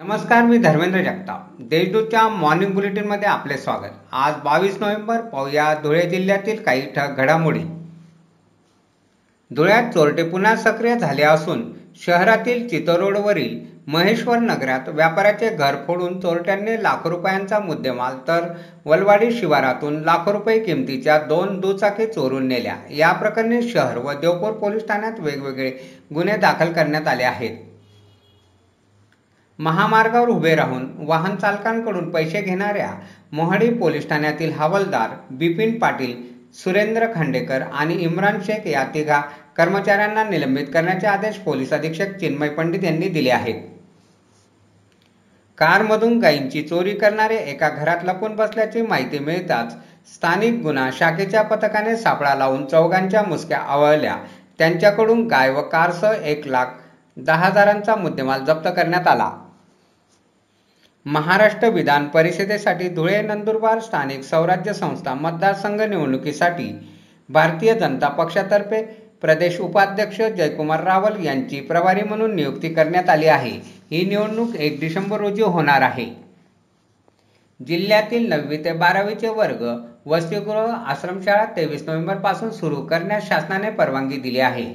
नमस्कार मी धर्मेंद्र जगताप. देशदूतच्या मॉर्निंग बुलेटिनमध्ये आपले स्वागत. आज बावीस नोव्हेंबर पाहूया धुळे जिल्ह्यातील काही ठळक घडामोडी. धुळ्यात चोरटे पुन्हा सक्रिय झाले असून शहरातील चितरोडवरील महेश्वर नगरात व्यापाऱ्याचे घर फोडून चोरट्यांनी लाखो रुपयांचा मुद्देमाल तर वलवाडी शिवारातून लाखो रुपये किमतीच्या दोन दुचाकी चोरून नेल्या. या प्रकरणी शहर व देवपूर पोलीस ठाण्यात वेगवेगळे गुन्हे दाखल करण्यात आले आहेत. महामार्गावर उभे राहून वाहन चालकांकडून पैसे घेणाऱ्या मोहाडी पोलीस ठाण्यातील हवालदार बिपिन पाटील सुरेंद्र खांडेकर आणि इम्रान शेख या तिघा कर्मचाऱ्यांना निलंबित करण्याचे आदेश पोलीस अधीक्षक चिन्मय पंडित यांनी दिले आहेत. कारमधून गायींची चोरी करणारे एका घरात लपून बसल्याची माहिती मिळताच स्थानिक गुन्हा शाखेच्या पथकाने सापळा लावून चौघांच्या मुसक्या आवळल्या. त्यांच्याकडून गाय व कारसह एक लाख दहा हजारांचा मुद्देमाल जप्त करण्यात आला. महाराष्ट्र विधान परिषदेसाठी धुळे नंदुरबार स्थानिक स्वराज्य संस्था मतदारसंघ निवडणुकीसाठी भारतीय जनता पक्षातर्फे प्रदेश उपाध्यक्ष जयकुमार रावल यांची प्रभारी म्हणून नियुक्ती करण्यात आली आहे. ही निवडणूक एक डिसेंबर रोजी होणार आहे. जिल्ह्यातील नववी ते बारावीचे वर्ग वसतिगृह आश्रमशाळा तेवीस नोव्हेंबरपासून सुरू करण्यास शासनाने परवानगी दिली आहे.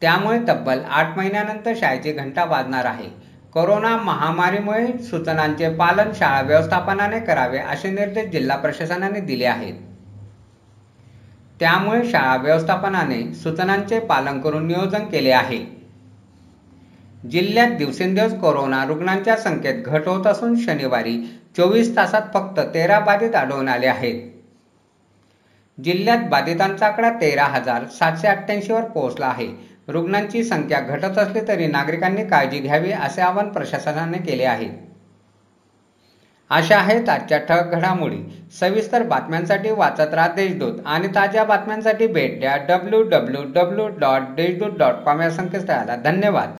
त्यामुळे तब्बल आठ महिन्यानंतर शाळेची घंटा वाजणार आहे. कोरोना महामारीमुळे सूचनांचे पालन शाळा व्यवस्थापनाने करावे असे निर्देश जिल्हा प्रशासनाने दिले आहेत. त्यामुळे शाळा व्यवस्थापनाने सूचनांचे पालन करून नियोजन केले आहे. जिल्ह्यात दिवसेंदिवस कोरोना रुग्णांच्या संख्येत घट होत असून शनिवारी चोवीस तासात फक्त तेरा बाधित आढळून आले आहेत. जिल्ह्यात बाधितांचा आकडा तेरा हजार सातशे अठ्ठ्याऐंशीवर पोहोचला आहे. रुग्णांची संख्या घटत असली तरी नागरिकांनी काळजी घ्यावी असे आवाहन प्रशासनाने केले आहे. अशा आहेत आजच्या ठळक घडामोडी. सविस्तर बातम्यांसाठी वाचत राहा देशदूत आणि ताज्या बातम्यांसाठी भेट द्या W W W dot Deshdoot dot com या संकेतस्थळाला. धन्यवाद.